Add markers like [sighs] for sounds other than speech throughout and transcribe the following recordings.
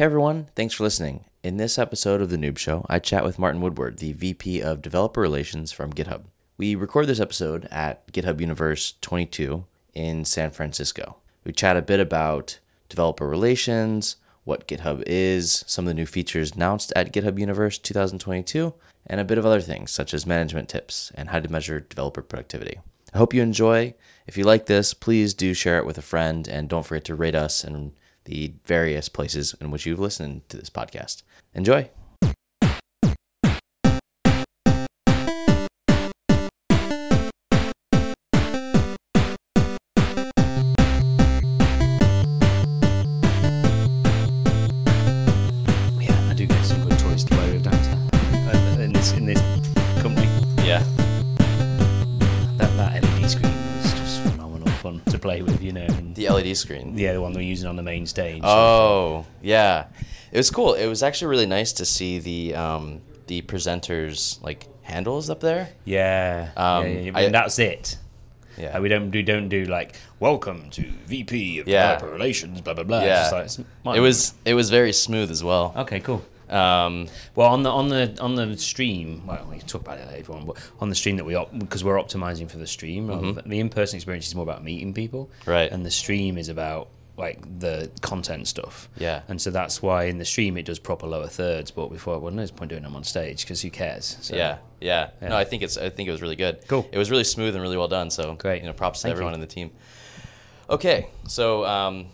Hey everyone, thanks for listening. In this episode of The Noob Show, I chat with Martin Woodward, the VP of Developer Relations from GitHub. We record this episode at GitHub Universe 22 in San Francisco. We chat a bit about developer relations, what GitHub is, some of the new features announced at GitHub Universe 2022, and a bit of other things such as management tips and how to measure developer productivity. I hope you enjoy. If you like this, please do share it with a friend and don't forget to rate us and the various places in which you've listened to this podcast. Enjoy. Screen. yeah, the one they're using on the main stage. Oh, yeah. It was cool. It was actually really nice to see the um, the presenters like handles up there. yeah, Um, yeah, yeah, I- and that's it. Yeah. We don't do don't do like welcome to VP of Yeah. Developer Relations, blah blah blah. Yeah. just like, it was it was very smooth as well. okay, cool. Um, Well, on the on the on the stream, well, we can talk about it later want, but on the stream that we op- because we're optimizing for the stream, than- the in-person experience is more about meeting people, Mm-hmm. Right. And the stream is about like the content stuff, Yeah. And so that's why in the stream it does proper lower thirds, but before, well, no point doing them on stage because who cares? So, yeah, yeah, Yeah. No, I think it's I think it was really good. Cool. It was really smooth and really well done. So Great. You know, props to Thank everyone you. in the team. Okay, so um,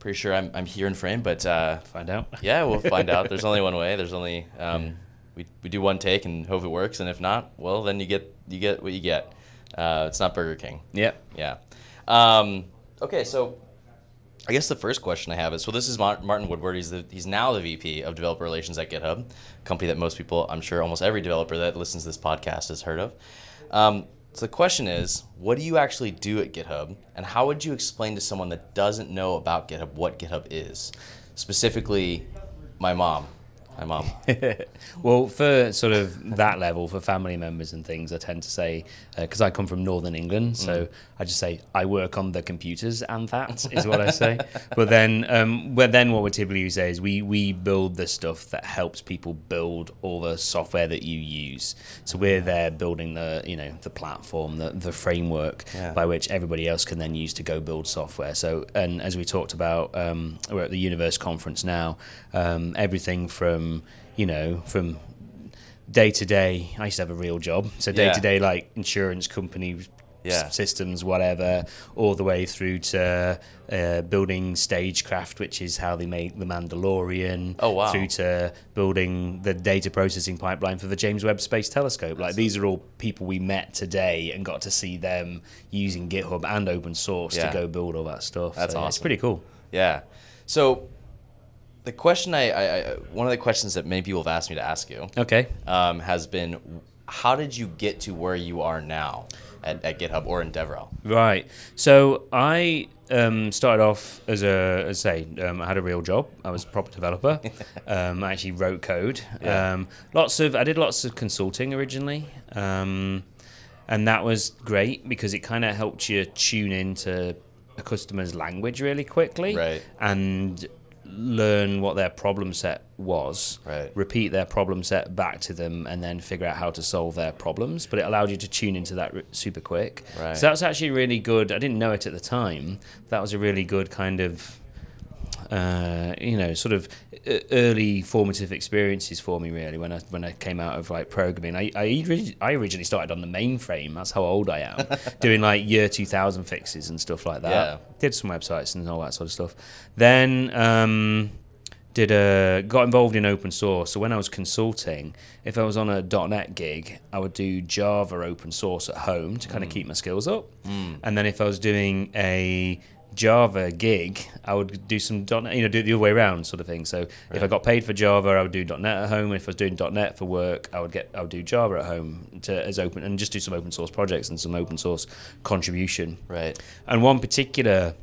pretty sure I'm I'm here in frame, but uh, Find out. [laughs] yeah, we'll find out. There's only one way. There's only [laughs] um, we we do one take and hope it works, and if not, well, then you get you get what you get. Uh, it's not Burger King. Yeah. Yeah. Um, okay, so I guess the first question I have is so this is Martin Woodward. He's the he's now the VP of Developer Relations at GitHub, a company that most people, I'm sure, almost every developer that listens to this podcast has heard of. Um, so the question is, what do you actually do at GitHub, and how would you explain to someone that doesn't know about GitHub what GitHub is? Specifically, my mom. My [laughs] well, for sort of that level, for family members and things, I tend to say, because I come from Northern England, so I just say, I work on the computers, and that is what I say. [laughs] but then, um, well, then what we typically say is we, we build the stuff that helps people build all the software that you use. So we're there building the, you know, the platform, the, the framework Yeah. by which everybody else can then use to go build software. So, and as we talked about, um, we're at the Universe conference now. Um, everything from you know from day to day. I used to have a real job, so day to day like insurance company. Yeah. Systems, whatever, all the way through to uh, building stagecraft, which is how they make the Mandalorian. Oh, wow. Through to building the data processing pipeline for the James Webb Space Telescope. Like these are all people we met today and got to see them using GitHub and open source Yeah. to go build all that stuff. That's so, yeah, It's awesome. pretty cool. Yeah. So the question I, I, I one of the questions that many people have asked me to ask you Okay. um, has been how did you get to where you are now at, at GitHub or in DevRel? Right. So I um, started off as a, as I say, um, I had a real job. I was a proper developer. [laughs] um, I actually wrote code. Yeah. Um, lots of, I did lots of consulting originally. Um, and that was great because it kind of helped you tune into a customer's language really quickly. Right. And learn what their problem set was Right. repeat their problem set back to them and then figure out how to solve their problems but it allowed you to tune into that r- super quick Right. so that's actually really good i didn't know it at the time that was a really good kind of uh, you know, sort of e- early formative experiences for me, really. When I when I came out of like programming, I I, I originally started on the mainframe. That's how old I am, [laughs] doing like year two thousand fixes and stuff like that. Yeah. Did some websites and all that sort of stuff. Then um, did a got involved in open source. So when I was consulting, if I was on a .NET gig, I would do Java open source at home to kind of keep my skills up. And then if I was doing a Java gig, I would do some .NET, you know, do it the other way around sort of thing. So if I got paid for Java, I would do .NET at home. If I was doing .NET for work, I would get I would do Java at home to as open and just do some open source projects and some open source contribution. Right. And one particular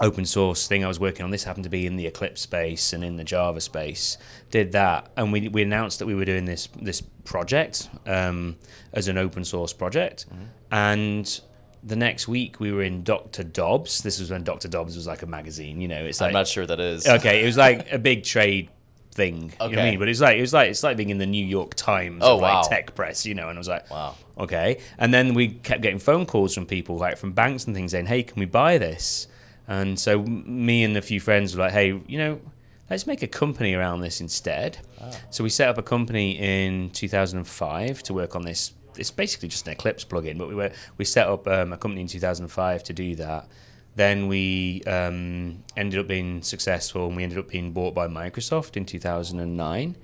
open source thing I was working on, this happened to be in the Eclipse space and in the Java space, did that. And we, we announced that we were doing this this project um, as an open source project. And the next week we were in Dr. Dobbs. This was when Dr. Dobbs was like a magazine, you know. It's like I'm not sure that is. okay, it was like a big trade thing. You know what I Okay. mean? But it's like it was like it's like being in the New York Times Oh, like wow. tech press, you know. And I was like, Wow. okay. And then we kept getting phone calls from people like from banks and things saying, hey, can we buy this? And so me and a few friends were like, hey, you know, let's make a company around this instead. Ah. So we set up a company in 2005 to work on this. It's basically just an Eclipse plugin, but we were we set up um, a company in 2005 to do that. Then we um, ended up being successful, and we ended up being bought by Microsoft in 2009.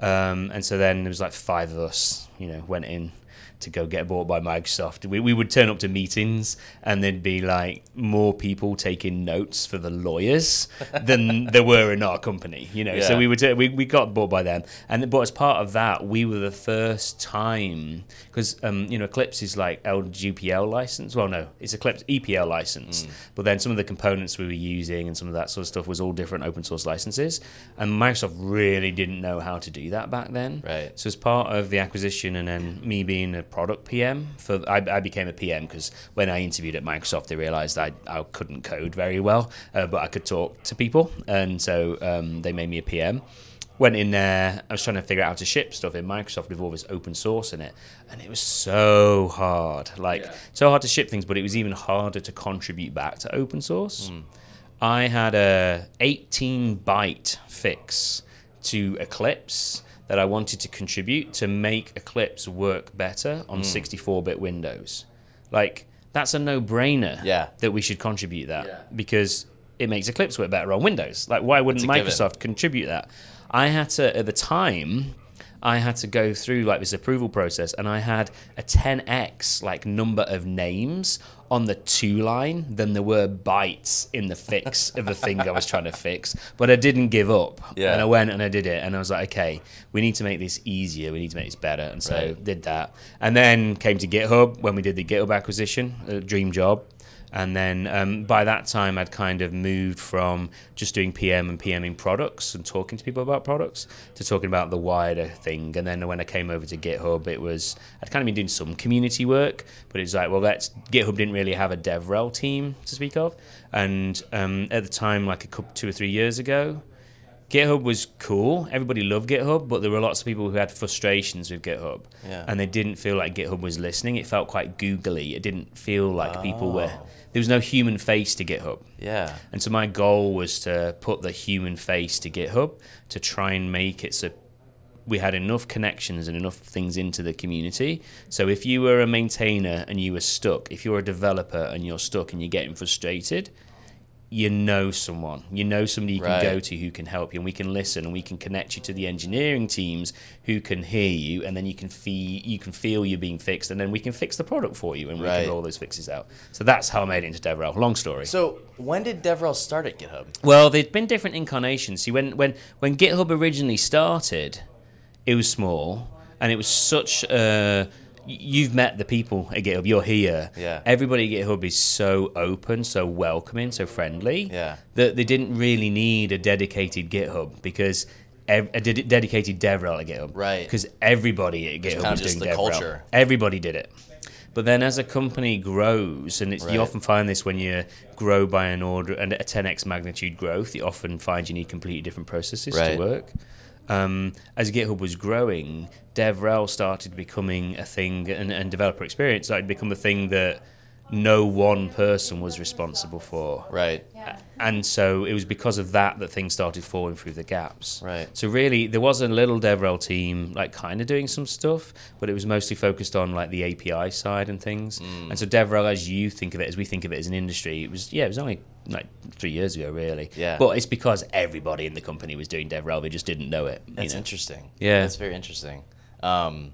Um, and so then there was like five of us, you know, went in to go get bought by Microsoft. We, we would turn up to meetings and there'd be like more people taking notes for the lawyers than [laughs] there were in our company, you know. So we would we, we got bought by them, and but as part of that, we were the first time because um, you know Eclipse is like LGPL license. Well, no, it's Eclipse EPL license, but then some of the components we were using and some of that sort of stuff was all different open source licenses, and Microsoft really didn't know how to do that back then. Right. So as part of the acquisition, and then me being a product PM, for I, I became a PM because when I interviewed at Microsoft, they realised I, I couldn't code very well, uh, but I could talk to people, and so um, they made me a PM. Went in there, I was trying to figure out how to ship stuff in Microsoft with all this open source in it, and it was so hard, like Yeah. so hard to ship things, but it was even harder to contribute back to open source. I had a 18 byte fix to Eclipse that I wanted to contribute to make Eclipse work better on mm. 64 bit Windows. Like, that's a no brainer Yeah. that we should contribute that Yeah. because it makes Eclipse work better on Windows. Like, why wouldn't a given. Microsoft contribute that? I had to, at the time, I had to go through like this approval process and I had a 10x like number of names on the two line than there were bytes in the fix of the thing I was trying to fix. But I didn't give up. Yeah. And I went and I did it and I was like, okay, we need to make this easier. We need to make this better. And so Right. did that. And then came to GitHub when we did the GitHub acquisition, a dream job. And then um, by that time, I'd kind of moved from just doing PM and PMing products and talking to people about products to talking about the wider thing. And then when I came over to GitHub, it was I'd kind of been doing some community work, but it's like, well, GitHub didn't really have a DevRel team to speak of. And um, at the time, like a couple, two or three years ago, GitHub was cool. Everybody loved GitHub, but there were lots of people who had frustrations with GitHub, Yeah. and they didn't feel like GitHub was listening. It felt quite googly. It didn't feel like people were. Oh. There was no human face to GitHub, Yeah. and so my goal was to put the human face to GitHub to try and make it so we had enough connections and enough things into the community. So if you were a maintainer and you were stuck, if you're a developer and you're stuck and you're getting frustrated, you know someone. You know somebody you can Right. go to who can help you, and we can listen, and we can connect you to the engineering teams who can hear you, and then you can feel you can feel you're being fixed, and then we can fix the product for you, and we Right. can roll those fixes out. So that's how I made it into DevRel. Long story. So when did DevRel start at GitHub? Well, there'd been different incarnations. See, when when when GitHub originally started, it was small, and it was such a. You've met the people at GitHub. You're here. Yeah. Everybody at GitHub is so open, so welcoming, so friendly. Yeah. That they didn't really need a dedicated GitHub because ev- a ded- dedicated DevRel at GitHub. Right. Because everybody at GitHub was just doing the DevRel. culture. Everybody did it. But then as a company grows, and it's, Right. you often find this when you grow by an order and a 10x magnitude growth, you often find you need completely different processes Right. to work. Um, as GitHub was growing, DevRel started becoming a thing, and, and developer experience started to become a thing that no one person was responsible for. Right. And so it was because of that that things started falling through the gaps. Right. So really, there was a little DevRel team, like kind of doing some stuff, but it was mostly focused on like the API side and things. Mm. And so DevRel, as you think of it, as we think of it as an industry, it was yeah, it was only like three years ago, really. Yeah. But it's because everybody in the company was doing DevRel; they just didn't know it. you That's know? interesting. Yeah. That's very interesting. Um,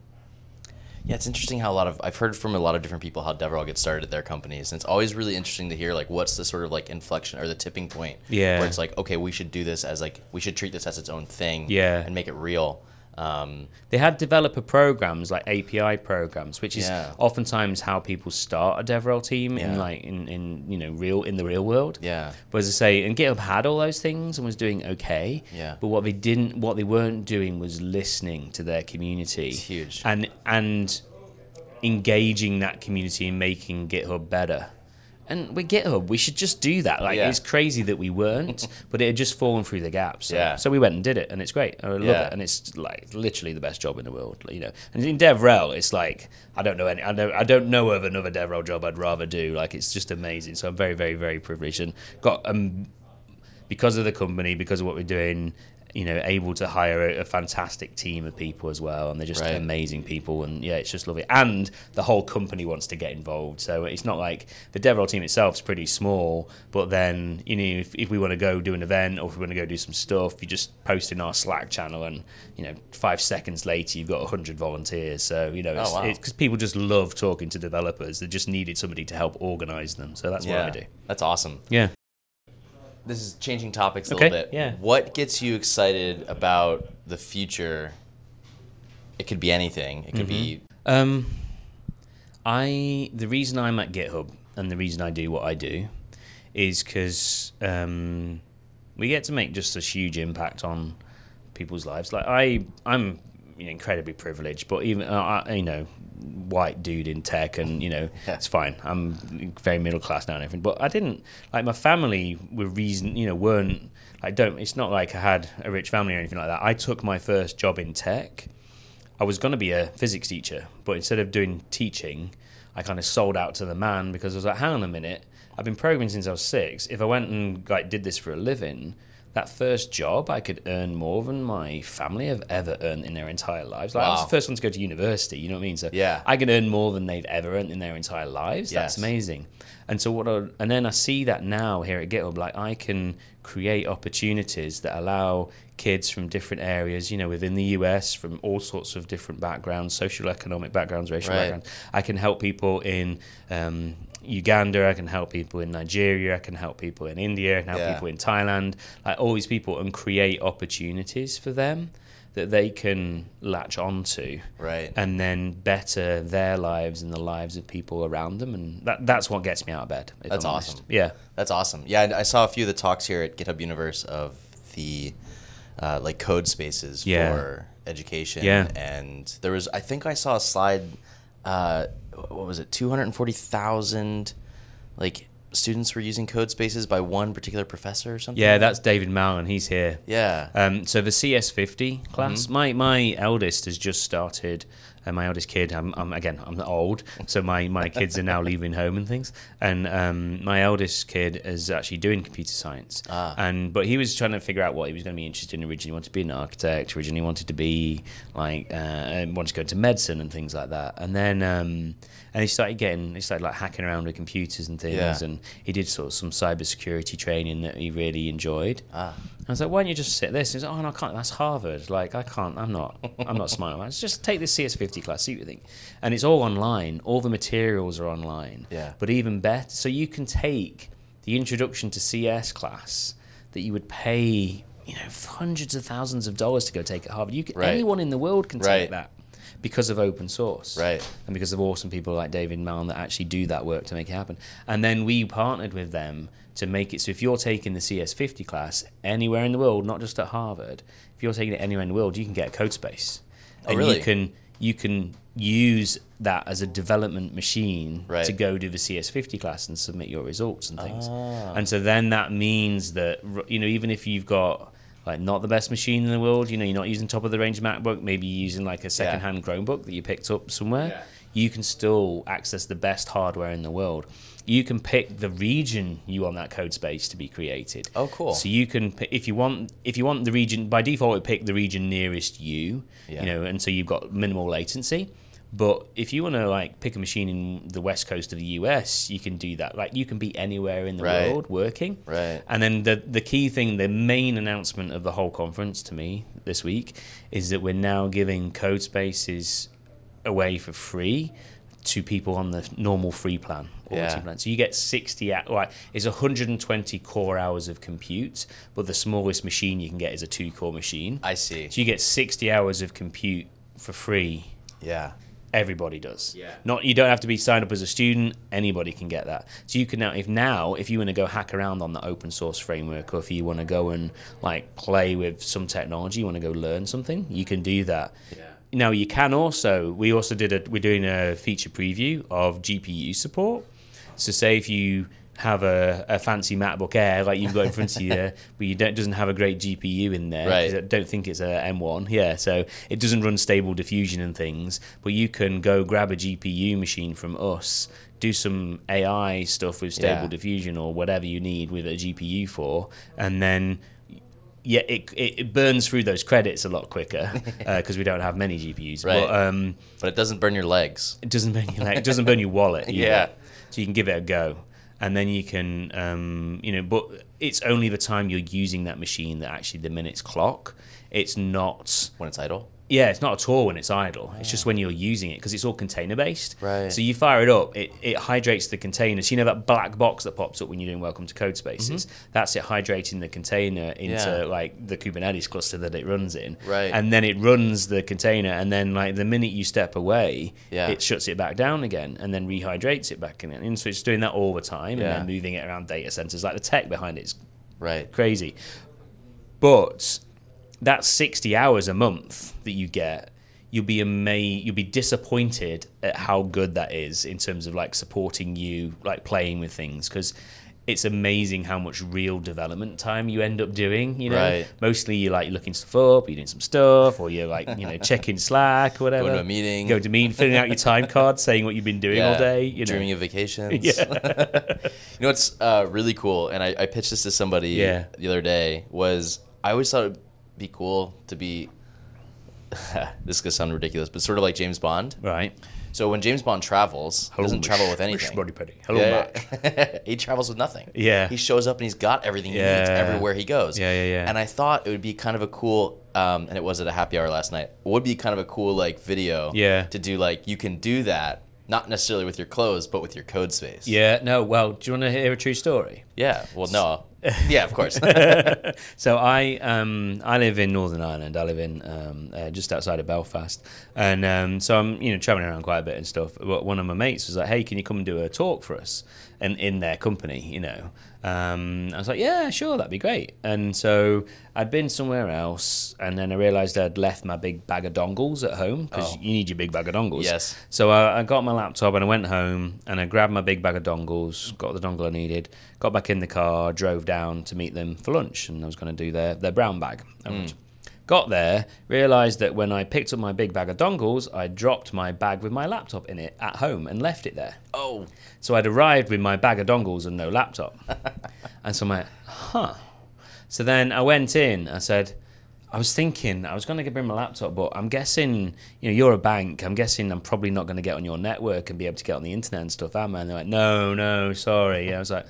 yeah, it's interesting how a lot of I've heard from a lot of different people how DevRel gets started at their companies, and it's always really interesting to hear like what's the sort of like inflection or the tipping point. Yeah. Where it's like, okay, we should do this as like we should treat this as its own thing. Yeah. And make it real. Um, They had developer programs like API programs, which is Yeah. oftentimes how people start a DevRel team Yeah. in like in, in you know real in the real world. yeah. But as I say, and GitHub had all those things and was doing okay. Yeah. But what they didn't, what they weren't doing was listening to their community. It's huge. And and engaging that community and making GitHub better. And with GitHub, we should just do that. Like Yeah. it's crazy that we weren't, [laughs] but it had just fallen through the gaps. So, Yeah. so we went and did it, and it's great. I love Yeah. it, and it's like literally the best job in the world. You know, and in DevRel, it's like I don't know any, I don't, I don't know of another DevRel job I'd rather do. Like it's just amazing. So I'm very, very, very privileged and got um because of the company, because of what we're doing, you know, able to hire a, a fantastic team of people as well, and they're just Right. amazing people, and yeah, it's just lovely. And the whole company wants to get involved, so it's not like the DevRel team itself is pretty small, but then you know, if, if we want to go do an event or if we want to go do some stuff, you just post in our Slack channel, and you know, five seconds later you've got hundred volunteers. So you know, oh, it's Oh, wow. because people just love talking to developers. They just needed somebody to help organize them. So that's what I do. That's awesome. Yeah. This is changing topics a Okay, little bit. yeah. What gets you excited about the future? It could be anything. It could be Um, I the reason I'm at GitHub and the reason I do what I do is because um, we get to make just a huge impact on people's lives. Like I, I'm incredibly privileged, but even uh, you know, white dude in tech, and you know, Yeah. it's fine. I'm very middle class now and everything. But I didn't like my family were reason, you know, weren't. I don't. It's not like I had a rich family or anything like that. I took my first job in tech. I was going to be a physics teacher, but instead of doing teaching, I kind of sold out to the man because I was like, hang on a minute, I've been programming since I was six. If I went and like did this for a living, that first job I could earn more than my family have ever earned in their entire lives. Like I was the first one to go to university, you know what I mean? So Yeah. I can earn more than they've ever earned in their entire lives. That's amazing. And so what I, and then I see that now here at GitHub, like I can create opportunities that allow kids from different areas, you know, within the US, from all sorts of different backgrounds, social economic backgrounds, racial Right. backgrounds. I can help people in um, Uganda, I can help people in Nigeria, I can help people in India, I can help Yeah. people in Thailand, like all these people and create opportunities for them that they can latch onto right. and then better their lives and the lives of people around them and that that's what gets me out of bed That's awesome. yeah That's awesome. Yeah, I I saw a few of the talks here at GitHub Universe of the uh, like code spaces Yeah. for education. Yeah. And there was, I think I saw a slide. Uh, what was it? Two hundred and forty thousand, like students were using code spaces by one particular professor or something. yeah that's david malan he's here Yeah. um, so the cs50 class my my eldest has just started uh, my eldest kid I'm, I'm again i'm old so my my kids are now [laughs] leaving home and things. And um, my eldest kid is actually doing computer science. Ah. and but he was trying to figure out what he was going to be interested in originally. He wanted to be an architect. Originally wanted to be like uh, wanted to go into medicine and things like that. And then um, and he started getting he started like hacking around with computers and things Yeah. and he did sort of some cybersecurity training that he really enjoyed ah. I was like, why don't you just sit this? He's like, oh, no, I can't. That's Harvard. Like, I can't. I'm not. I'm not smart. enough. Just take this CS50 class. See what you think. And it's all online. All the materials are online. Yeah. But even better, so you can take the introduction to CS class that you would pay, you know, hundreds of thousands of dollars to go take at Harvard. You can, Right. anyone in the world can Right. take that because of open source Right. and because of awesome people like David Malan that actually do that work to make it happen. And then we partnered with them to make it so if you're taking the CS50 class anywhere in the world, not just at Harvard, if you're taking it anywhere in the world, you can get a code space. Oh, and really? you can you can use that as a development machine Right. to go do the CS50 class and submit your results and things. Ah. And so then that means that you know even if you've got like not the best machine in the world, you know, you're not using top of the range MacBook, maybe you're using like a secondhand Chromebook that you picked up somewhere, Yeah. you can still access the best hardware in the world. You can pick the region you want that code space to be created. Oh, cool. So you can, if you want, if you want the region by default, it pick the region nearest you. Yeah. You know, and so you've got minimal latency. But if you want to like pick a machine in the west coast of the US, you can do that. Like you can be anywhere in the Right. world working. Right. And then the the key thing, the main announcement of the whole conference to me this week is that we're now giving code spaces away for free to people on the normal free plan. or Yeah. plan. So you get 60 hou- right, it's 120 core hours of compute, but the smallest machine you can get is a two core machine. I see. So you get 60 hours of compute for free Yeah. Everybody does. Yeah. Not you don't have to be signed up as a student. Anybody can get that. So you can now, if now, if you want to go hack around on the open source framework, or if you want to go and like play with some technology, you want to go learn something, you can do that. Yeah. now you can also we also did a we're doing a feature preview of GPU support. So say if you have a, a fancy MacBook Air like you've got in front of you there, [laughs] but you don't doesn't have a great GPU in there. Right. I don't think it's a M1. Yeah, so it doesn't run stable diffusion and things. But you can go grab a GPU machine from us, do some AI stuff with stable Yeah. diffusion or whatever you need with a GPU for, and then yeah, it, it, it burns through those credits a lot quicker [laughs] because we don't have many GPUs. Right. But um, But it doesn't burn your legs. it doesn't burn your leg, it doesn't burn your wallet. [laughs] either. Yeah. So you can give it a go, and then you can, um, you know, but it's only the time you're using that machine that actually the minutes clock. It's not. when it's idle. Yeah, it's not at all when it's idle. It's just when you're using it because it's all container based. Right. So you fire it up, it, it hydrates the container. So you know that black box that pops up when you're doing Welcome to Code Spaces. That's it hydrating the container into Mm-hmm. Yeah. like the Kubernetes cluster that it runs in. Right. And then it runs the container, and then like the minute you step away, Yeah. it shuts it back down again, and then rehydrates it back in. And so it's doing that all the time, Yeah. and then moving it around data centers. Like the tech behind it is Right. crazy. But that's 60 hours a month that you get. You'll be amazed. You'll be disappointed at how good that is in terms of like supporting you, like playing with things, because it's amazing how much real development time you end up doing. You know, Right. mostly you're like looking stuff up, you're doing some stuff, or you're like you know [laughs] checking Slack or whatever. Going to a meeting. Going to meeting, filling out your time card, saying what you've been doing all day. You know, dreaming of vacations. [laughs] Yeah. [laughs] you know what's uh, really cool, and I, I pitched this to somebody Yeah. the other day. Was I always thought be cool to be. [laughs] this is gonna sound ridiculous, but sort of like James Bond. right. So when James Bond travels, he doesn't travel with anything. Buddy Buddy. Hello, Yeah. [laughs] He travels with nothing. Yeah. He shows up and he's got everything he needs everywhere he goes. Yeah, yeah, yeah. And I thought it would be kind of a cool, um, and it was at a happy hour last night. It would be kind of a cool like video. Yeah. To do like you can do that, not necessarily with your clothes, but with your code space. Yeah, no, well, do you want to hear a true story? Yeah. Well, no. [laughs] yeah, of course. [laughs] So I um, I live in Northern Ireland. I live in um, uh, just outside of Belfast, and um, so I'm you know traveling around quite a bit and stuff. But one of my mates was like, "Hey, can you come and do a talk for us?" And in their company, you know, um, I was like, "Yeah, sure, that'd be great." And so I'd been somewhere else, and then I realised I'd left my big bag of dongles at home because Oh. you need your big bag of dongles. Yes. So I, I got my laptop and I went home and I grabbed my big bag of dongles, got the dongle I needed, got back in the car, drove down to meet them for lunch, and I was going to do their their brown bag. Got there, realised that when I picked up my big bag of dongles, I dropped my bag with my laptop in it at home and left it there. oh. So I'd arrived with my bag of dongles and no laptop. [laughs] and so I'm like, huh. So then I went in. I said, I was thinking I was going to bring my laptop, but I'm guessing, you know, you're a bank. I'm guessing I'm probably not going to get on your network and be able to get on the internet and stuff, am I? And they're like, no, no, sorry. I was like,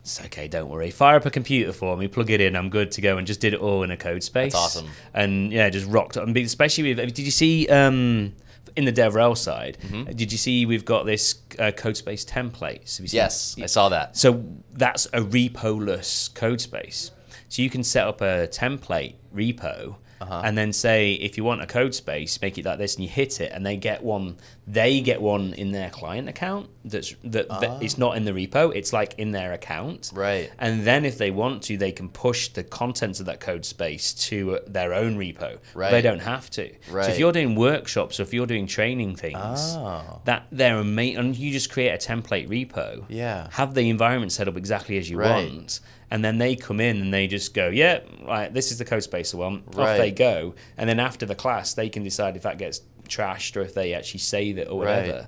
it's okay, don't worry. Fire up a computer for me, plug it in, I'm good to go, and just did it all in a code space. That's awesome. And yeah, just rocked up. And especially with, did you see um, in the DevRel side? Mm-hmm. Did you see we've got this uh, code space templates? Have you seen Yes, I saw that. so that's a repo-less code space. So you can set up a template repo Uh-huh. and then say if you want a code space, make it like this, and you hit it, and they get one. They get one in their client account. That's that, that it's not in the repo. It's like in their account. Ah. Right. And then if they want to, they can push the contents of that code space to uh, their own repo. Right. They don't have to. Right. So if you're doing workshops or if you're doing training things, Oh. that they're amazing, and you just create a template repo Yeah. have the environment set up exactly as you Right. want, and then they come in and they just go, "Yeah, right, this is the code space I want." Off Right. they go, and then after the class, they can decide if that gets trashed or if they actually save it or whatever. Right.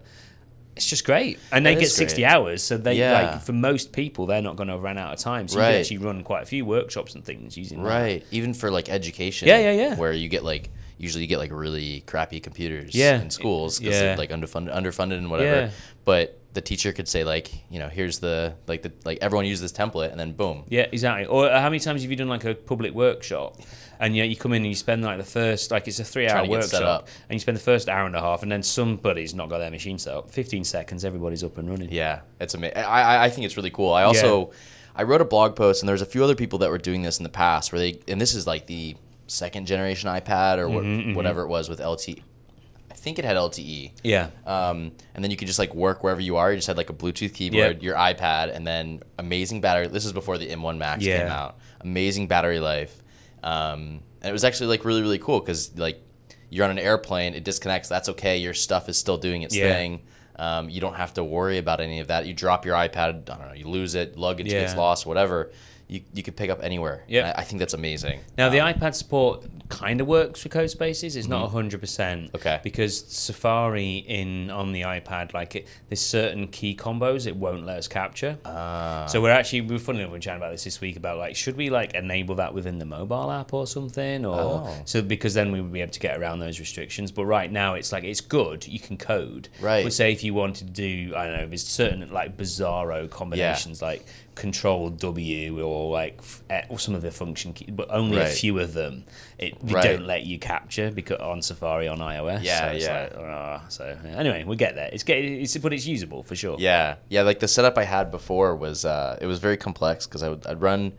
It's just great, and That they get sixty great. hours. So they Yeah. like for most people, they're not going to run out of time. So you Right. can actually run quite a few workshops and things using that. Right. Even for like education. Yeah, yeah, yeah. Where you get like usually you get like really crappy computers Yeah. in schools because Yeah. they're like underfunded, underfunded and whatever. Yeah. But the teacher could say like, you know, here's the like the like everyone use this template and then boom. Yeah, exactly. Or uh, how many times have you done like a public workshop, and you know, you come in and you spend like the first like it's a three hour workshop, and you spend the first hour and a half, and then somebody's not got their machine set up. Fifteen seconds, everybody's up and running. Yeah, it's amazing. I, I I think it's really cool. I also I wrote a blog post and there's a few other people that were doing this in the past where they and this is like the second generation iPad or what, Mm-hmm, whatever it was with LTE. I think it had LTE. Yeah. Um, and then you could just like work wherever you are. You just had like a Bluetooth keyboard, Yep. your iPad, and then amazing battery. This is before the M1 Max came out. Amazing battery life. Um, and it was actually like really really cool because like you're on an airplane, it disconnects. That's okay. Your stuff is still doing its Yeah. thing. Um, you don't have to worry about any of that. You drop your iPad, I don't know, you lose it, luggage gets lost, whatever. You, you can pick up anywhere. Yeah. I, I think that's amazing. Now the Um, iPad support kind of works for code spaces. It's not hundred percent. Mm-hmm. Okay. Because Safari in on the iPad, like it, there's certain key combos it won't let us capture. Ah. so we're actually we're funny enough, we're chatting about this this week about like should we like enable that within the mobile app or something or Oh. so because then we would be able to get around those restrictions. But right now it's like it's good you can code. Right. But say if you wanted to do I don't know there's certain like bizarro combinations like Control W or like f- eh, or some of the function keys, but only a few of them it Right. don't let you capture because on Safari on iOS. Yeah, so it's yeah. Like, ah, so yeah. anyway, we get there. It's get it's but it's usable for sure. Yeah, yeah. Like the setup I had before was uh, it was very complex because I would I'd run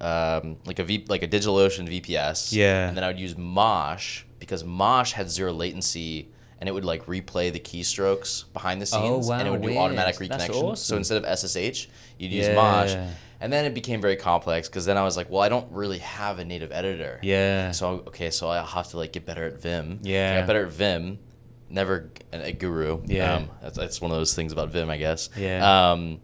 um, like a v, like a DigitalOcean VPS. Yeah. and then I would use Mosh because Mosh had zero latency and it would like replay the keystrokes behind the Oh, scenes and it wow, would do automatic reconnection. So instead of SSH, you'd use Yeah. Mosh. And then it became very complex because then I was like, well, I don't really have a native editor. Yeah. So okay, so I'll have to like get better at Vim. Yeah. I got better at Vim. Never a, a guru. Yeah. Um, that's, that's one of those things about Vim, I guess. Yeah. Um,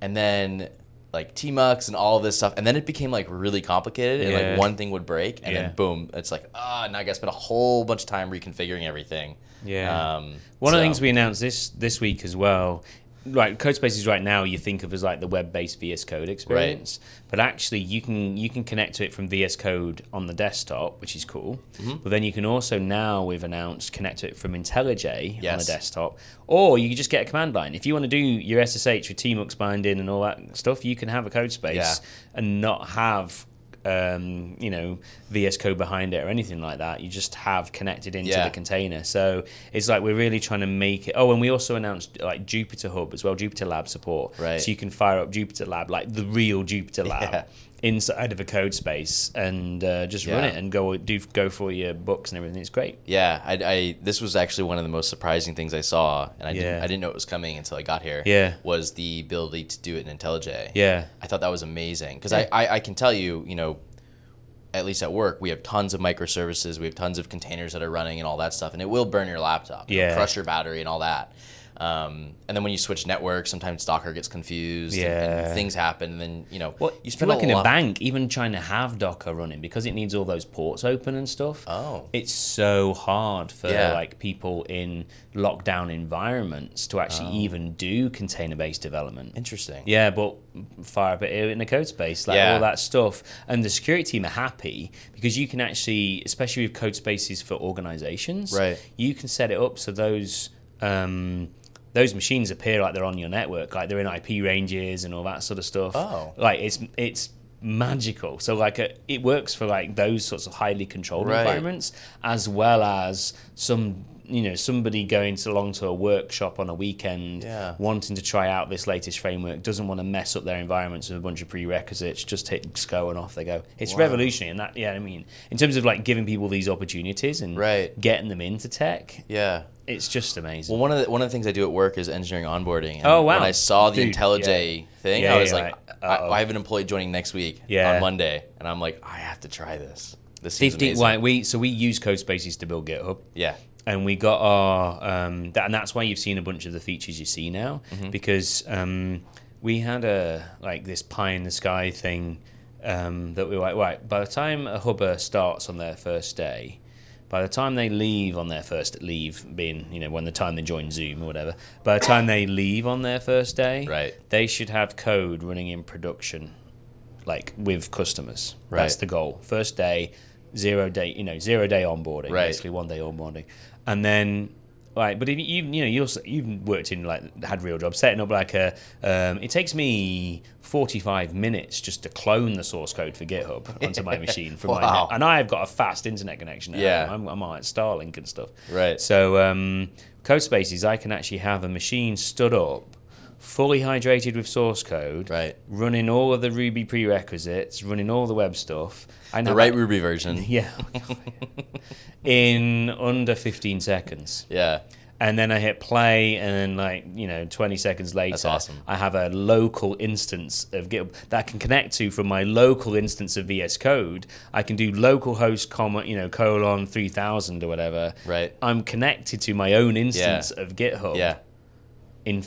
and then like Tmux and all this stuff, and then it became like really complicated, and Yeah. like one thing would break, and Yeah. then boom, it's like ah, now I got to spend a whole bunch of time reconfiguring everything. Yeah. Um, One of the things we announced this this week as well, right? Code spaces right now you think of as like the web-based VS Code experience, but actually you can you can connect to it from VS Code on the desktop, which is cool. Mm-hmm. But then you can also now we've announced connect to it from IntelliJ on the desktop, or you can just get a command line. If you want to do your SSH with Tmux binding and all that stuff, you can have a code space Yeah. and not have. Um, you know, VS Code behind it or anything like that. You just have connected into Yeah. the container. So it's like we're really trying to make it. Oh, and we also announced like Jupyter Hub as well, Jupyter Lab support. Right. So you can fire up Jupyter Lab, like the real Jupyter Lab, [laughs] Yeah. Inside of a code space and uh, just run it and go do go for your books and everything. It's great. Yeah, I, I this was actually one of the most surprising things I saw, and I didn't I didn't know it was coming until I got here. Yeah. was the ability to do it in IntelliJ. Yeah. I thought that was amazing because Yeah. I, I I can tell you, you know, at least at work, we have tons of microservices, we have tons of containers that are running and all that stuff, and it will burn your laptop, Yeah. crush your battery and all that. Um, and then when you switch networks, sometimes Docker gets confused, and- and, Yeah. things happen, and then you know, Well, you spend like in a bank, even trying to have Docker running because it needs all those ports open and stuff. Oh. it's so hard for Yeah. like people in lockdown environments to actually even do container-based development. Interesting. Yeah, but fire up it in the code space, like Yeah. all that stuff. And the security team are happy because you can actually, especially with code spaces for organizations, Right. you can set it up so those um, those machines appear like they're on your network, like they're in IP ranges and all that sort of stuff. Oh. like it's it's magical. So like a, it works for like those sorts of highly controlled Right. environments, as well as some you know somebody going to along to a workshop on a weekend Yeah. wanting to try out this latest framework doesn't want to mess up their environments with a bunch of prerequisites just hit go and off they go it's Wow. revolutionary and that yeah i mean in terms of like giving people these opportunities and Right. getting them into tech Yeah. it's just amazing Well, one of the one of the things I do at work is engineering onboarding. And Oh, wow. When I saw the Dude, IntelliJ yeah. thing, Yeah, I was yeah, like, right. I, I have an employee joining next week on Monday, and I'm like, I have to try this. This seems 50 amazing. we so we use code spaces to build github Yeah. And we got our um, that, and that's why you've seen a bunch of the features you see now Mm-hmm. because um, we had a like this pie in the sky thing um, that we were like right by the time a hubber starts on their first day by the time they leave on their first leave being you know when the time they join zoom or whatever by the time they leave on their first day Right. they should have code running in production like with customers right. that's the goal first day zero day you know zero day onboarding Right. basically one day onboarding, and then right. But if you you know you also you've worked in like had real jobs setting up like a. Um, it takes me forty five minutes just to clone the source code for GitHub [laughs] onto my machine from Wow. net, and I've got a fast internet connection. Yeah. home. I'm, I'm on Starlink and stuff. Right. So um, CodeSpaces, I can actually have a machine stood up. Fully hydrated with source code, Right. Running all of the Ruby prerequisites, running all the web stuff. I The right a- Ruby version. [laughs] yeah. in under 15 seconds. Yeah. and then I hit play, and then like you know, 20 seconds later, awesome. I have a local instance of GitHub that I can connect to from my local instance of VS Code. I can do localhost comma you know colon 3000 or whatever. Right. I'm connected to my own instance Yeah. of GitHub Yeah. in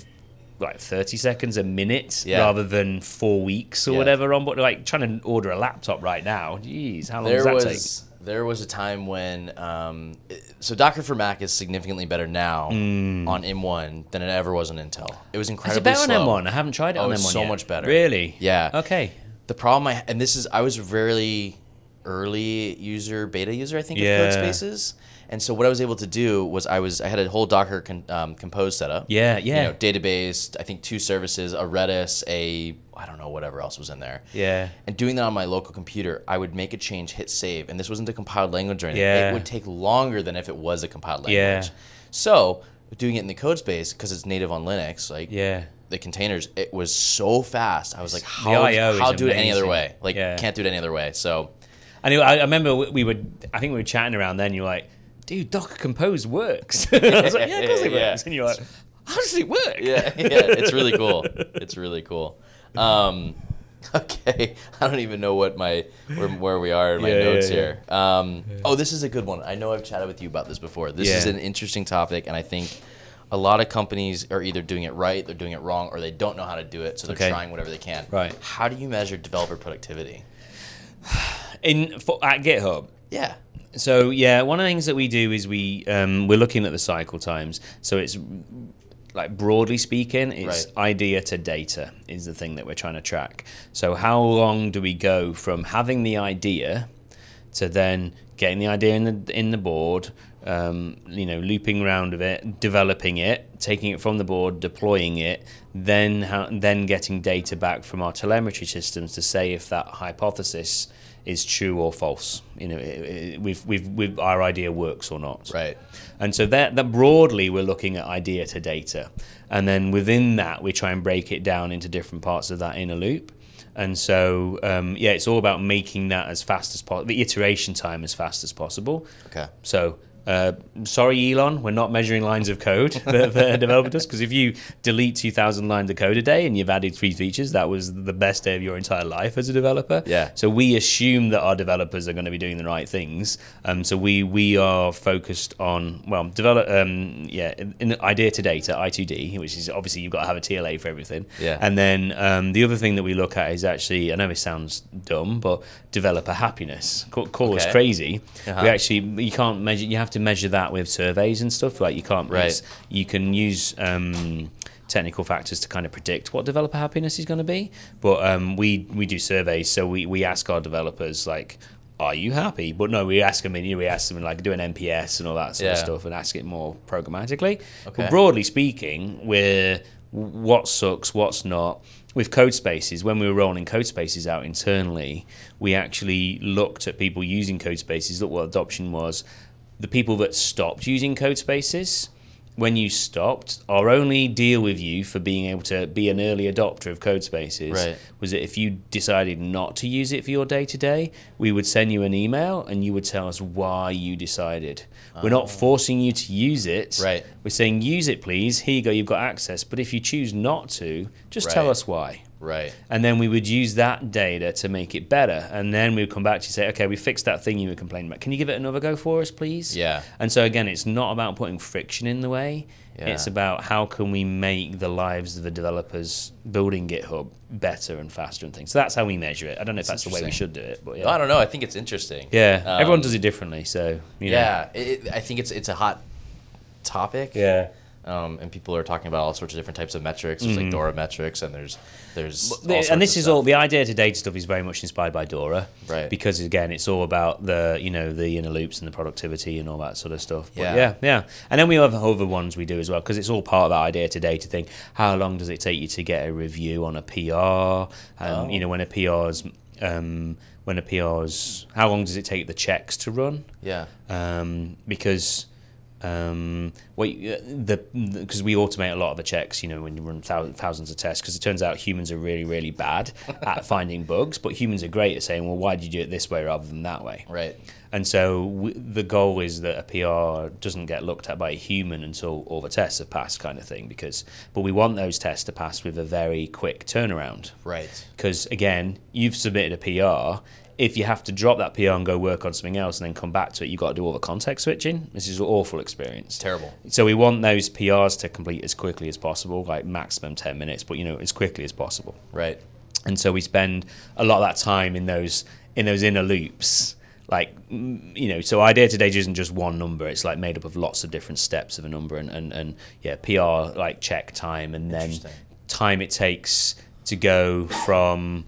like 30 seconds a minute Yeah. rather than four weeks or Yeah. whatever on but like trying to order a laptop right now jeez how long There does that was there was a time when um, so Docker for Mac is significantly better now on M1 than it ever was on Intel. It was take incredibly better slow. on M1 I haven't tried it Oh, on M1 so yet. much better. really Yeah. okay The problem I and this is I was a very early user, beta user, I think, Yeah. of Codespaces. And so what I was able to do was I was I had a whole Docker con, um, compose setup. Yeah, You yeah. know, database, I think two services, a Redis, a I don't know whatever else was in there. yeah And doing that on my local computer, I would make a change, hit save, and this wasn't a compiled language or anything. Yeah. It would take longer than if it was a compiled language. Yeah. So doing it in the code space because it's native on Linux, like yeah the containers, it was so fast. I was like, how, how do it any other way? Like, Yeah. can't do it any other way. So, I knew. I remember we we were. I think we were chatting around then. You're like, "Dude, Docker Compose works." [laughs] [laughs] I was like, "Yeah, of course it Yeah. works." And you're like, "How does it work?" yeah, yeah, it's really cool. It's really cool. Um, [laughs] okay, I don't even know what my where, where we are in my Yeah, notes yeah. here. Um, Oh, this is a good one. I know I've chatted with you about this before. This is an interesting topic, and I think a lot of companies are either doing it right, they're doing it wrong, or they don't know how to do it, so they're Okay. trying whatever they can. Right. How do you measure developer productivity? [sighs] In for, at GitHub, Yeah. So yeah, one of the things that we do is we um, we're looking at the cycle times. So it's like broadly speaking, it's Right. idea to data is the thing that we're trying to track. So how long do we go from having the idea to then getting the idea in the in the board, um, you know, looping around of it, developing it, taking it from the board, deploying it, then how, then getting data back from our telemetry systems to say if that hypothesis is true or false. You know, we've, we've, we've, our idea works or not. Right. And so that, that broadly, we're looking at idea to data. And then within that, we try and break it down into different parts of that inner loop. And so, um, yeah, it's all about making that as fast as possible, the iteration time as fast as possible. Okay. So, uh, sorry, Elon, we're not measuring lines of code [laughs] that the developer does. Because if you delete 2,000 lines of code a day and you've added three features, that was the best day of your entire life as a developer. Yeah. So we assume that our developers are going to be doing the right things. Um, so we we are focused on well, develop um, yeah, in, in idea to data I2D, which is obviously you've got to have a TLA for everything. Yeah. And then um, the other thing that we look at is actually I know it sounds dumb, but developer happiness. Call, call us crazy. Uh-huh. We actually you can't measure. You have to measure that with surveys and stuff. Like you can't. Right. You can use. Um, technical factors to kind of predict what developer happiness is going to be but um, we we do surveys so we, we ask our developers like are you happy but no we ask them you know, we ask them like do an nps and all that sort of stuff and ask it more programmatically Okay. but broadly speaking we're what sucks what's not with code spaces when we were rolling code spaces out internally we actually looked at people using code spaces looked what adoption was the people that stopped using code spaces when you stopped, our only deal with you for being able to be an early adopter of code spaces Right. was that if you decided not to use it for your day to day, we would send you an email and you would tell us why you decided. We're not ah. forcing you to use it. Right. We're saying use it, please. Here you go. You've got access. But if you choose not to, just tell us why. Right. And then we would use that data to make it better. And then we would come back to you say, okay, we fixed that thing you were complaining about. Can you give it another go for us, please? Yeah. And so again, it's not about putting friction in the way. Yeah. It's about how can we make the lives of the developers building GitHub better and faster and things. So that's how we measure it. I don't know if that's the way we should do it, but yeah. I don't know. I think it's interesting. Yeah, Um, everyone does it differently. So you know. Yeah, it- I think it's it's a hot topic. yeah. Um, and people are talking about all sorts of different types of metrics. There's like Dora metrics, and there's there's The- and this is all the idea to data stuff is very much inspired by Dora, Right. Because again, it's all about the you know the inner loops and the productivity and all that sort of stuff. But Yeah. yeah, yeah. And then we have other ones we do as well because it's all part of that idea to data thing. How long does it take you to get a review on a PR? And Oh. you know when a PR's um, when a PR's how long does it take the checks to run? yeah um, because um, what uh, the because we automate a lot of the checks, you know, when you run thousands of tests, because it turns out humans are really, really bad [laughs] at finding bugs, but humans are great at saying, well, why did you do it this way rather than that way? Right. And so w- the goal is that a PR doesn't get looked at by a human until all the tests have passed, kind of thing. Because, but we want those tests to pass with a very quick turnaround. Right. Because again, you've submitted a PR. If you have to drop that PR and go work on something else and then come back to it, you've got to do all the context switching. This is an awful experience. Terrible. So we want those PRs to complete as quickly as possible, like maximum ten minutes, but you know as quickly as possible Right. and so we spend a lot of that time in those in those inner loops like you know so idea to data isn't just one number it's like made up of lots of different steps of a number and and, and yeah pr like check time and then time it takes to go from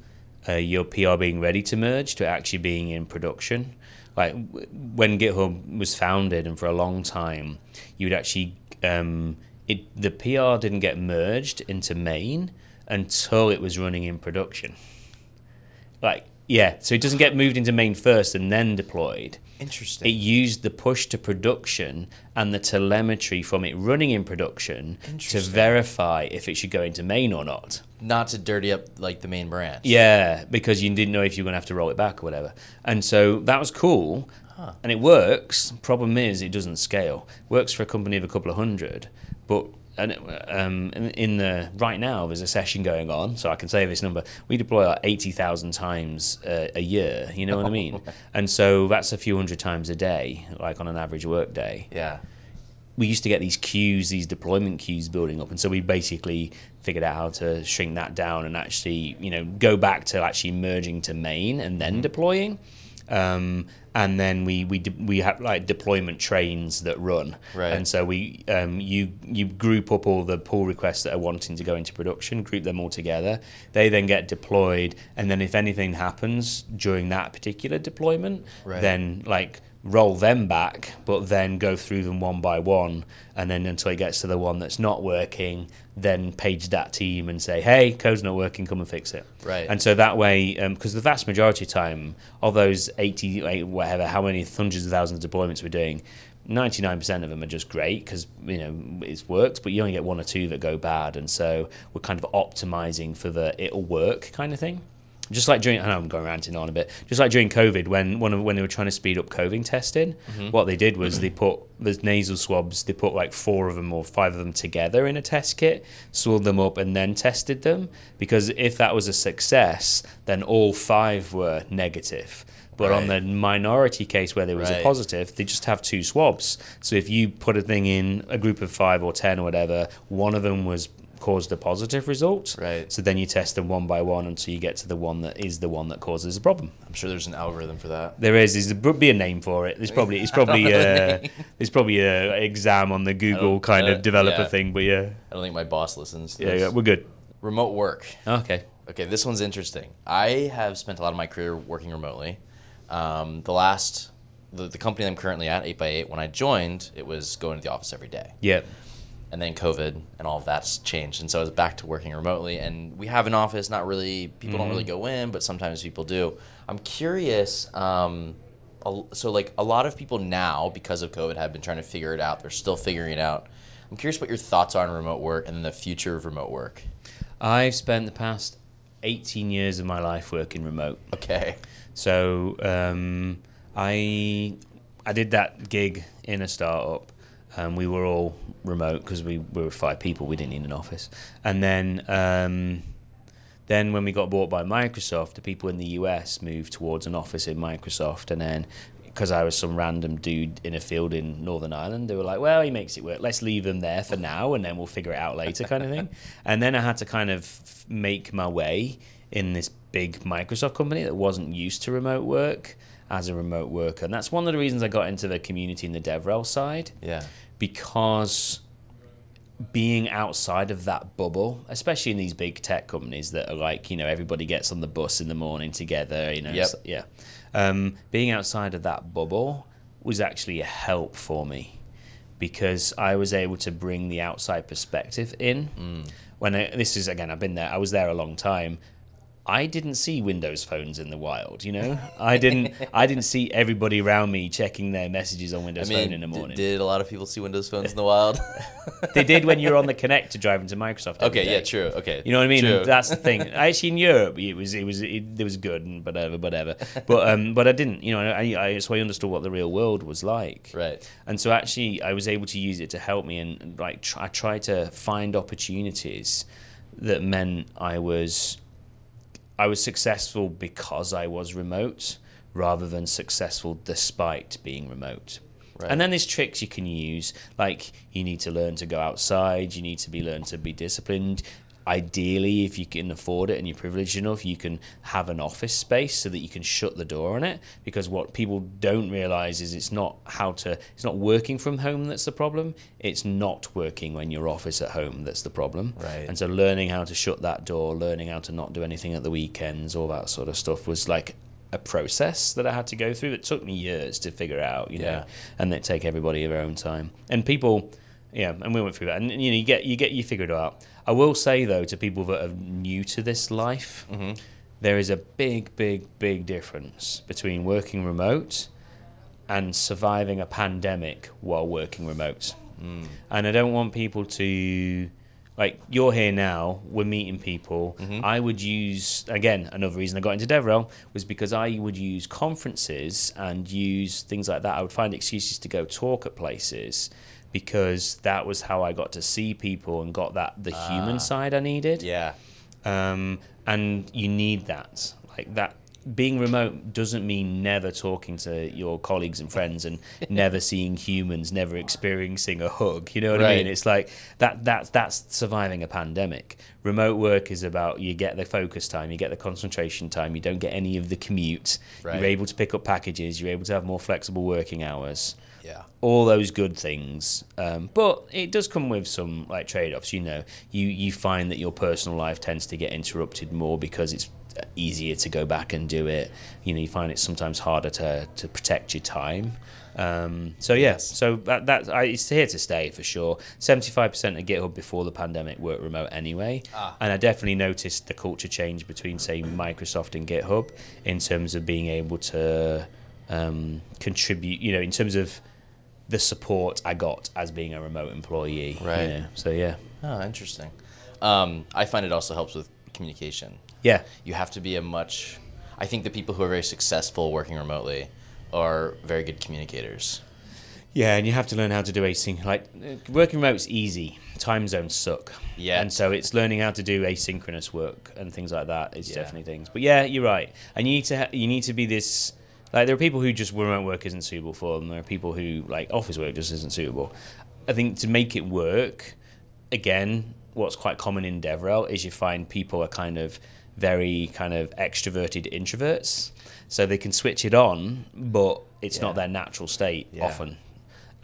uh, your pr being ready to merge to actually being in production. Like w- when github was founded and for a long time you would actually um, it the pr didn't get merged into main until it was running in production. Like yeah so it doesn't get moved into main first and then deployed. Interesting. it used the push to production and the telemetry from it running in production to verify if it should go into main or not Not to dirty up like the main branch. yeah because you didn't know if you were going to have to roll it back or whatever. And so that was cool. And it works. Problem is it doesn't scale. Works for a company of a couple of hundred. But and um, in- the right now there's a session going on so i can say this number. We deploy like 80000 times uh, a year. You know what i mean? [laughs] And so that's a few hundred times a day like on an average work day Yeah. we used to get these queues, these deployment queues building up, and so we basically figured out how to shrink that down and actually, you know, go back to actually merging to main and then deploying. Um, and then we we de- we have like deployment trains that run, Right. And so we um, you you group up all the pull requests that are wanting to go into production, group them all together. They then get deployed, and then if anything happens during that particular deployment, Right. then like roll them back, but then go through them one by one, and then until it gets to the one that's not working, then page that team and say, "Hey, code's not working. Come and fix it." Right. And so that way, um, because the vast majority of time of those eighty, whatever, how many hundreds of thousands of deployments we're doing. 99% of them are just great because you know it's worked but you only get one or two that go bad and so we're kind of optimizing for the it'll work kind of thing just like during, I know I'm going ranting on a bit. Just like during COVID, when one of, when they were trying to speed up COVID testing, mm-hmm. what they did was they put the nasal swabs. They put like four of them or five of them together in a test kit, swelled them up, and then tested them. Because if that was a success, then all five were negative. But on the minority case where there was Right. a positive, they just have two swabs. So if you put a thing in a group of five or ten or whatever, one of them was caused a positive result. Right. So then you test them one by one until you get to the one that is the one that causes a problem. I'm sure there's an algorithm for that. There is, is there be a name for it. There's probably it's probably [laughs] uh, there's probably a exam on the Google kind uh, of developer yeah. thing, but yeah, I don't think my boss listens. to yeah, this. yeah, we're good. Remote work. Okay. Okay, this one's interesting. I have spent a lot of my career working remotely. Um, the last, the, the company I'm currently at, 8x8, when I joined, it was going to the office every day. Yeah. And then COVID and all of that's changed. And so I was back to working remotely. And we have an office, not really, people don't really go in, but sometimes people do. I'm curious. Um, so, like, a lot of people now, because of COVID, have been trying to figure it out. They're still figuring it out. I'm curious what your thoughts are on remote work and the future of remote work. I've spent the past 18 years of my life working remote. Okay. So um, I I did that gig in a startup. Um, we were all remote because we, we were five people. We didn't need an office. And then um, then when we got bought by Microsoft, the people in the US moved towards an office in Microsoft. And then because I was some random dude in a field in Northern Ireland, they were like, "Well, he makes it work. Let's leave him there for now, and then we'll figure it out later," kind of thing. [laughs] and then I had to kind of make my way in this big Microsoft company that wasn't used to remote work as a remote worker, and that's one of the reasons I got into the community in the DevRel side Yeah. because being outside of that bubble, especially in these big tech companies that are like, you know, everybody gets on the bus in the morning together, you know, Yep. it's- yeah. Um, being outside of that bubble was actually a help for me because I was able to bring the outside perspective in. When I, this is again, I've been there, I was there a long time. I didn't see Windows phones in the wild. You know, I didn't. I didn't see everybody around me checking their messages on I Windows mean, Phone in the morning. did a lot of people see Windows phones in the wild? [laughs] they did when you were on the connector driving to Microsoft. okay, yeah, true. Okay, You know what I mean? True. That's the thing. [laughs] Actually, in Europe, it was it was it, it was good and whatever, whatever. But um, but I didn't. You know, I, I so I understood what the real world was like. right. And so actually, I was able to use it to help me, and, like I tried to find opportunities that meant I was I was successful because I was remote, rather than successful despite being remote. Right. And then there's tricks you can use, like you need to learn to go outside, you need to be learn to be disciplined. Ideally, if you can afford it and you're privileged enough, you can have an office space so that you can shut the door on it. Because what people don't realize is it's not how to, it's not working from home that's the problem. It's not working when you're office at home that's the problem. Right. And so learning how to shut that door, learning how to not do anything at the weekends, all that sort of stuff was like a process that I had to go through that took me years to figure out, you know, Yeah. and that take everybody their own time. And people, yeah, and we went through that, and you know, you get you get you figure it out. I will say though to people that are new to this life, mm-hmm. there is a big, big, big difference between working remote and surviving a pandemic while working remote. Mm. And I don't want people to like you're here now, we're meeting people. Mm-hmm. I would use again, another reason I got into DevRel was because I would use conferences and use things like that. I would find excuses to go talk at places because that was how I got to see people and got that the human side I needed. Yeah. um, and you need that. Like that being remote doesn't mean never talking to your colleagues and friends and [laughs] never seeing humans never experiencing a hug you know what i mean? It's like that that's that's surviving a pandemic. Remote work is about you get the focus time you get the concentration time you don't get any of the commute. Right. you're able to pick up packages you're able to have more flexible working hours Yeah. all those good things. Um, but it does come with some like trade-offs. You know, you you find that your personal life tends to get interrupted more because it's easier to go back and do it. You know, you find it sometimes harder to to protect your time. Um, so yeah, so that that I, it's here to stay for sure. Seventy-five percent of GitHub before the pandemic worked remote anyway, and I definitely noticed the culture change between say Microsoft and GitHub in terms of being able to um, contribute. You know, in terms of the support I got as being a remote employee. you Right. know. So yeah, Oh, interesting. Um, I find it also helps with communication. yeah, You have to be a much. I think the people who are very successful working remotely are very good communicators. yeah, and you have to learn how to do async. Like working remote's easy. Time zones suck. Yeah. and so it's learning how to do asynchronous work and things like that is Yeah. definitely things. But yeah, you're right, and you need to ha- you need to be this. Like there are people who just remote work isn't suitable for them. There are people who like office work just isn't suitable. I think to make it work, again, what's quite common in DevRel is you find people are kind of very kind of extroverted introverts, so they can switch it on, but it's Yeah. not their natural state Yeah. often,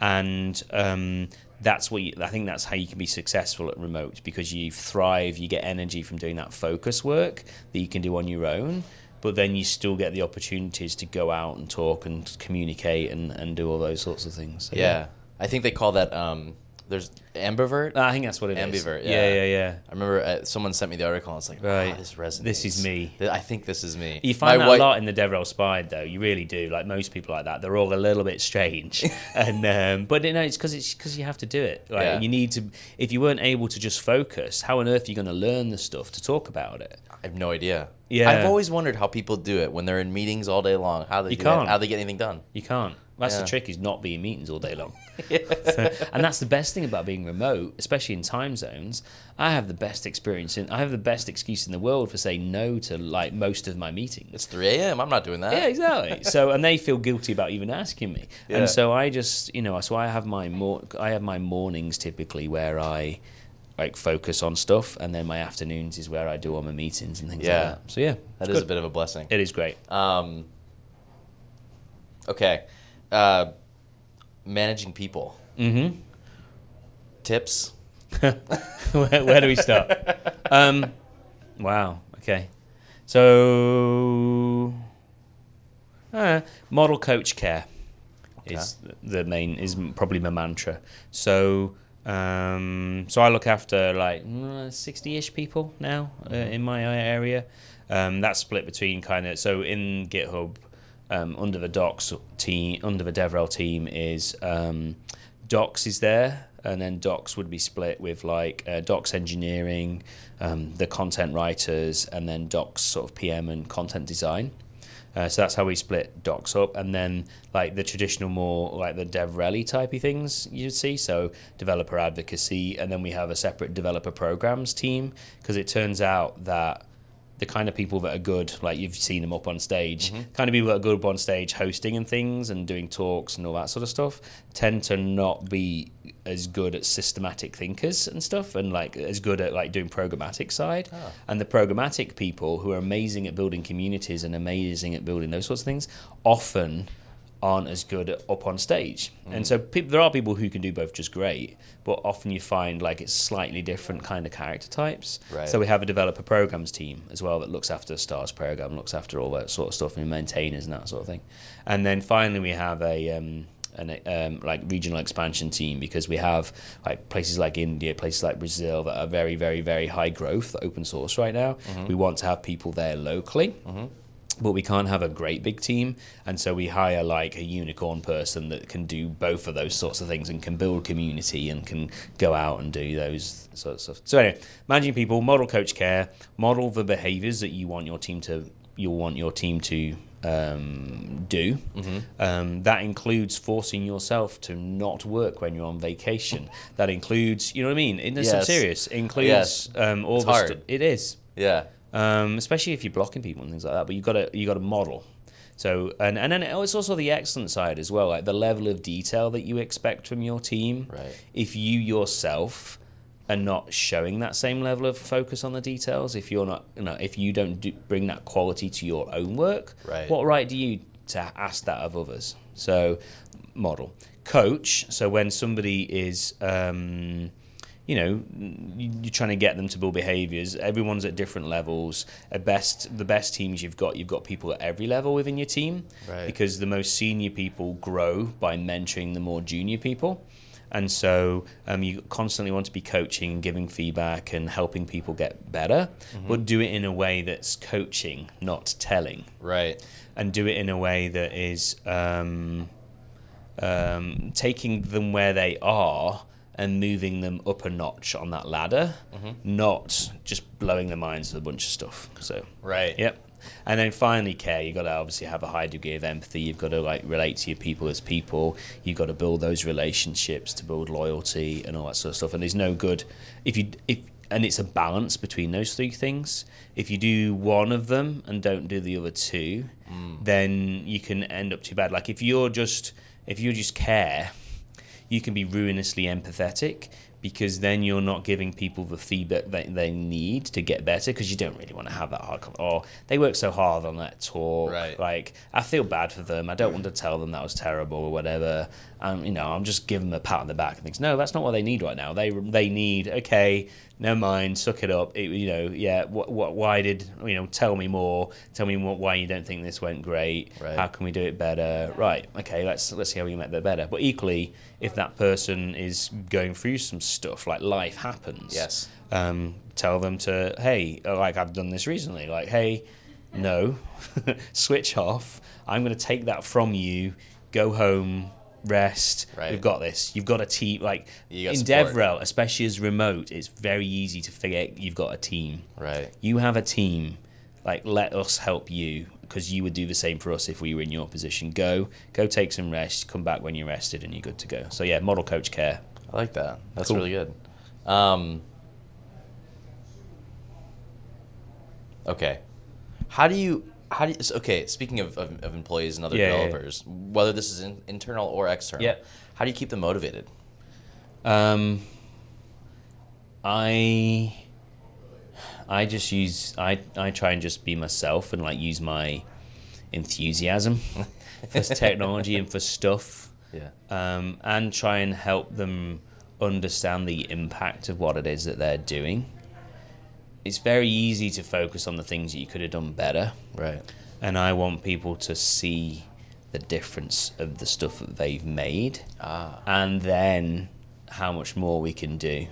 and um, that's what you, I think that's how you can be successful at remote because you thrive, you get energy from doing that focus work that you can do on your own. But then you still get the opportunities to go out and talk and communicate and, and do all those sorts of things. So, Yeah. I think they call that. Um, there's ambivert. I think that's what it is. Ambivert, Yeah, yeah. yeah, yeah. I remember uh, someone sent me the article. and I was like, Right. right. this resonates. This is me. I think this is me. You find My that wife- a lot in the DevRel Spide, though. You really do. Like most people like that, they're all a little bit strange. [laughs] and um, but you know, it's because it's because you have to do it. Yeah. You need to. If you weren't able to just focus, how on earth are you going to learn the stuff to talk about it? I have no idea. Yeah. I've always wondered how people do it when they're in meetings all day long. How they You do can't. That, how they get anything done. You can't. That's Yeah. the trick is not being meetings all day long. [laughs] So- and that's the best thing about being remote, especially in time zones. I have the best experience in I have the best excuse in the world for saying no to like most of my meetings. It's 3 a.m. I'm not doing that. Yeah, exactly. [laughs] so and they feel guilty about even asking me. Yeah. And so I just, you know, so I have my mor- I have my mornings typically where I like focus on stuff and then my afternoons is where I do all my meetings and things Yeah. like that. So yeah, that is is a bit of a blessing. It is great. Um, okay. Uh, managing people. Mm-hmm. Tips. [laughs] where, where do we start? um, wow. Okay. So, uh, model coach care is the main is probably my mantra. So, um, so I look after like sixty-ish people now uh, in my area. Um, that's split between kind of so in GitHub um, under the Docs team, under the DevRel team is um, Docs is there, and then Docs would be split with like uh, Docs engineering, um, the content writers, and then Docs sort of PM and content design. Uh, so that's how we split docs up, and then like the traditional more like the DevRel typey things you'd see. So developer advocacy, and then we have a separate developer programs team because it turns out that the kind of people that are good, like you've seen them up on stage, mm-hmm. kind of people that are good up on stage hosting and things and doing talks and all that sort of stuff, tend to not be as good at systematic thinkers and stuff, and like as good at like doing programmatic side. Ah. And the programmatic people who are amazing at building communities and amazing at building those sorts of things, often aren't as good up on stage. And so peop there are people who can do both just great, but often you find like it's slightly different kind of character types. Right. So we have a developer programs team as well that looks after stars program, looks after all that sort of stuff and maintainers and that sort of thing. And then finally we have a um, an um, like regional expansion team because we have like places like India, places like Brazil that are very, very, very high growth open source right now. We want to have people there locally but we can't have a great big team. And so we hire like a unicorn person that can do both of those sorts of things and can build community and can go out and do those sorts of stuff. So anyway managing people model coach care model the behaviors that you want your team to you'll want your team to um, do. Um, that includes forcing yourself to not work when you're on vacation. That includes you know what i mean? It's Yes. serious. Includes Yes. um, all It's the stu- it is. Yeah. Um, especially if you're blocking people and things like that. But you got to you got to model. So and and then it's also the excellent side as well, like the level of detail that you expect from your team. Right. If you yourself are not showing that same level of focus on the details, if you're not, you know, if you don't do, bring that quality to your own work, Right. what right do you to ask that of others? So, model, coach. So when somebody is. Um, you know, you- you're trying to get them to build behaviors. Everyone's at different levels. At best, the best teams you've got, you've got people at every level within your team. Right. Because the most senior people grow by mentoring the more junior people. And so um, you constantly want to be coaching and giving feedback and helping people get better, but do it in a way that's coaching, not telling Right. and do it in a way that is um, um, taking them where they are and moving them up a notch on that ladder, mm-hmm. not just blowing their minds with a bunch of stuff. So, Right. yep. And then finally, care. You've got to obviously have a high degree of empathy. You've got to like relate to your people as people. You've got to build those relationships to build loyalty and all that sort of stuff. And there's no good if you if and it's a balance between those three things. If you do one of them and don't do the other two, mm. then you can end up too bad. Like if you're just if you just care, you can be ruinously empathetic because then you're not giving people the feedback that they need to get better because you don't really want to have that hard or they work so hard on that talk. Right. like i feel bad for them. I don't mm. want to tell them that was terrible or whatever um, you know i'm just giving them a pat on the back and thinks, no that's not what they need right now. They they need okay never mind suck it up. It, you know yeah what, what why did you know tell me more. Tell me what, why you don't think this went great. Right. how can we do it better? Right okay let's let's see how we can make that better. But equally if that person is going through some stuff like life happens Yes. um, tell them to hey like i've done this recently. Like hey no [laughs] switch off. I'm going to take that from you. Go home rest Right. we've got this you've got a team like in support. devrel especially as remote it's very easy to forget you've got a team Right. you have a team like let us help you because you would do the same for us if we were in your position go go take some rest come back when you're rested and you're good to go so yeah model coach care I like that. That's Cool. really good. Um, okay. How do you? How do you? Okay. Speaking of, of, of employees and other Yeah, yeah, yeah. developers, whether this is in, internal or external, Yeah. how do you keep them motivated? Um, I I just use I I try and just be myself and like use my enthusiasm [laughs] for technology and for stuff, Yeah. um, and try and help them understand the impact of what it is that they're doing. It's very easy to focus on the things that you could have done better Right. and I want people to see the difference of the stuff that they've made, Ah. and then how much more we can do,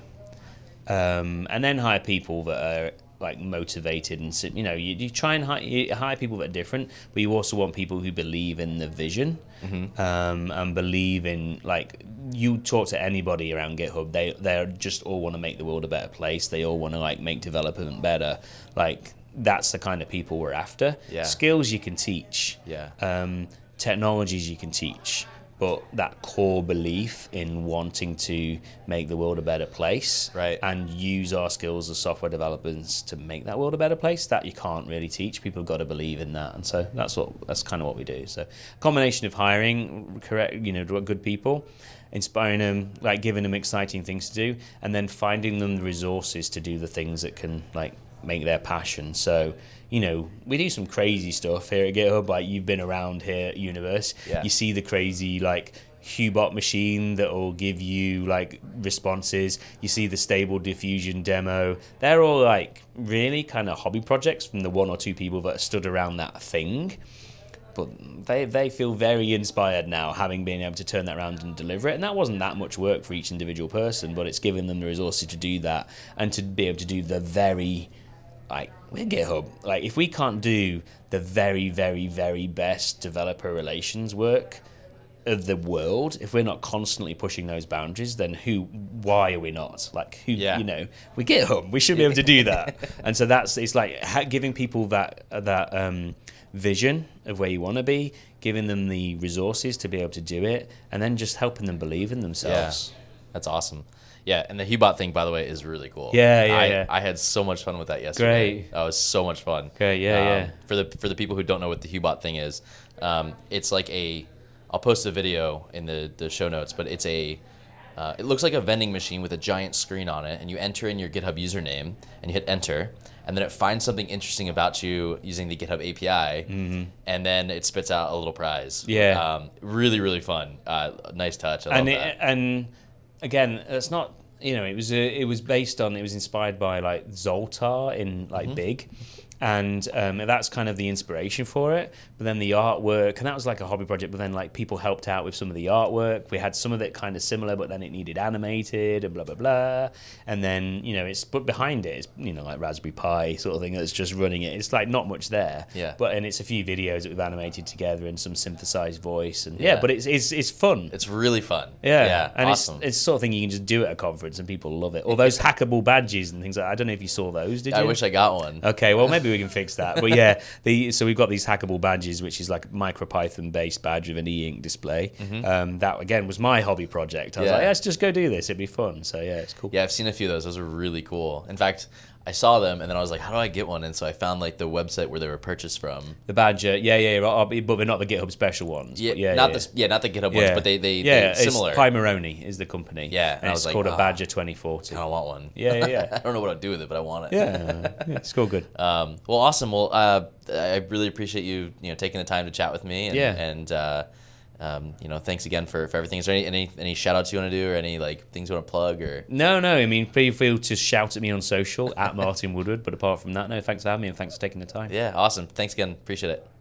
um, and then hire people that are like motivated and you know you, you try and hire, you hire people that are different but you also want people who believe in the vision um, and believe in like you talk to anybody around github they they just all want to make the world a better place they all want to like make development better like that's the kind of people we're after Yeah. skills you can teach Yeah. um, technologies you can teach, but that core belief in wanting to make the world a better place Right. and use our skills as software developers to make that world a better place, that you can't really teach. People have got to believe in that. And so that's what that's kind of what we do. So a combination of hiring correct, you know, good people, inspiring them, like giving them exciting things to do, and then finding them the resources to do the things that can like make their passion. So, you know, we do some crazy stuff here at GitHub. Like you've been around here at Universe. Yeah. You see the crazy like Hubot machine that will give you like responses. You see the stable diffusion demo. They're all like really kind of hobby projects from the one or two people that stood around that thing. But they, they feel very inspired now, having been able to turn that around and deliver it. And that wasn't that much work for each individual person, but it's given them the resources to do that and to be able to do the very like we're GitHub, like if we can't do the very, very, very best developer relations work of the world, if we're not constantly pushing those boundaries, then who? Why are we not? Like who? Yeah. You know, we GitHub. We should be able to do that. [laughs] and so that's it's like giving people that that um, vision of where you want to be, giving them the resources to be able to do it, and then just helping them believe in Yeah, themselves. that's awesome. Yeah, and the Hubot thing, by the way, is really cool. Yeah, yeah, I, yeah. I had so much fun with that yesterday. Great. That was so much fun. Great, yeah, Um, yeah. For the for the people who don't know what the Hubot thing is, um, it's like a. I'll post a video in the the show notes, but it's a. Uh, it looks like a vending machine with a giant screen on it, and you enter in your GitHub username and you hit enter, and then it finds something interesting about you using the GitHub API, and then it spits out a little prize. Mm-hmm. Yeah. um, really really fun. Uh, nice touch. I love and that. it, and again, it's not you know it was uh, it was based on it was inspired by like Zoltar in like Mm-hmm. Big. And um, that's kind of the inspiration for it. But then the artwork, and that was like a hobby project. But then like people helped out with some of the artwork. We had some of it kind of similar, but then it needed animated and blah blah blah. And then you know it's but behind it is you know like Raspberry Pi sort of thing that's just running it. It's like not much there. Yeah. But and it's a few videos that we've animated together and some synthesized voice and yeah. Yeah. But it's it's it's fun. It's really fun. Yeah, Yeah. and awesome. it's it's the sort of thing you can just do at a conference and people love it. Or those [laughs] hackable badges and things like. I don't know if you saw those. Did you? I wish I got one. Okay, well maybe we can fix that. But yeah, [laughs] the so we've got these hackable badges, which is like a MicroPython based badge with an e-ink display. Um, that again was my hobby project. I was Mm-hmm. Yeah. like, let's just go do this. It'd be fun. So yeah, it's cool. Yeah, I've seen a few of those. Those are really cool. In fact, I saw them and then I was like, how do I get one? And so I found like the website where they were purchased from. The badger, yeah, yeah, right, but they're not the GitHub special ones. Yeah, yeah, not yeah. the yeah, not the GitHub ones, but they they yeah, similar. Pimoroni is the company. Yeah, and and I it's like, called a. Badger 2040. I want one. Yeah, yeah, yeah. [laughs] I don't know what I'll do with it, but I want it. Yeah, yeah, it's cool, good. [laughs] Um, well, awesome. Well, uh, I really appreciate you, you know, taking the time to chat with me. And, Yeah. And uh, um, you know, thanks again for, for everything. Is there any, any any shout outs you want to do, or any like things you want to plug, or No, no. I mean, feel free to shout at me on social at Martin Woodward. But apart from that, no. Thanks for having me and thanks for taking the time. yeah, awesome. Thanks again. Appreciate it.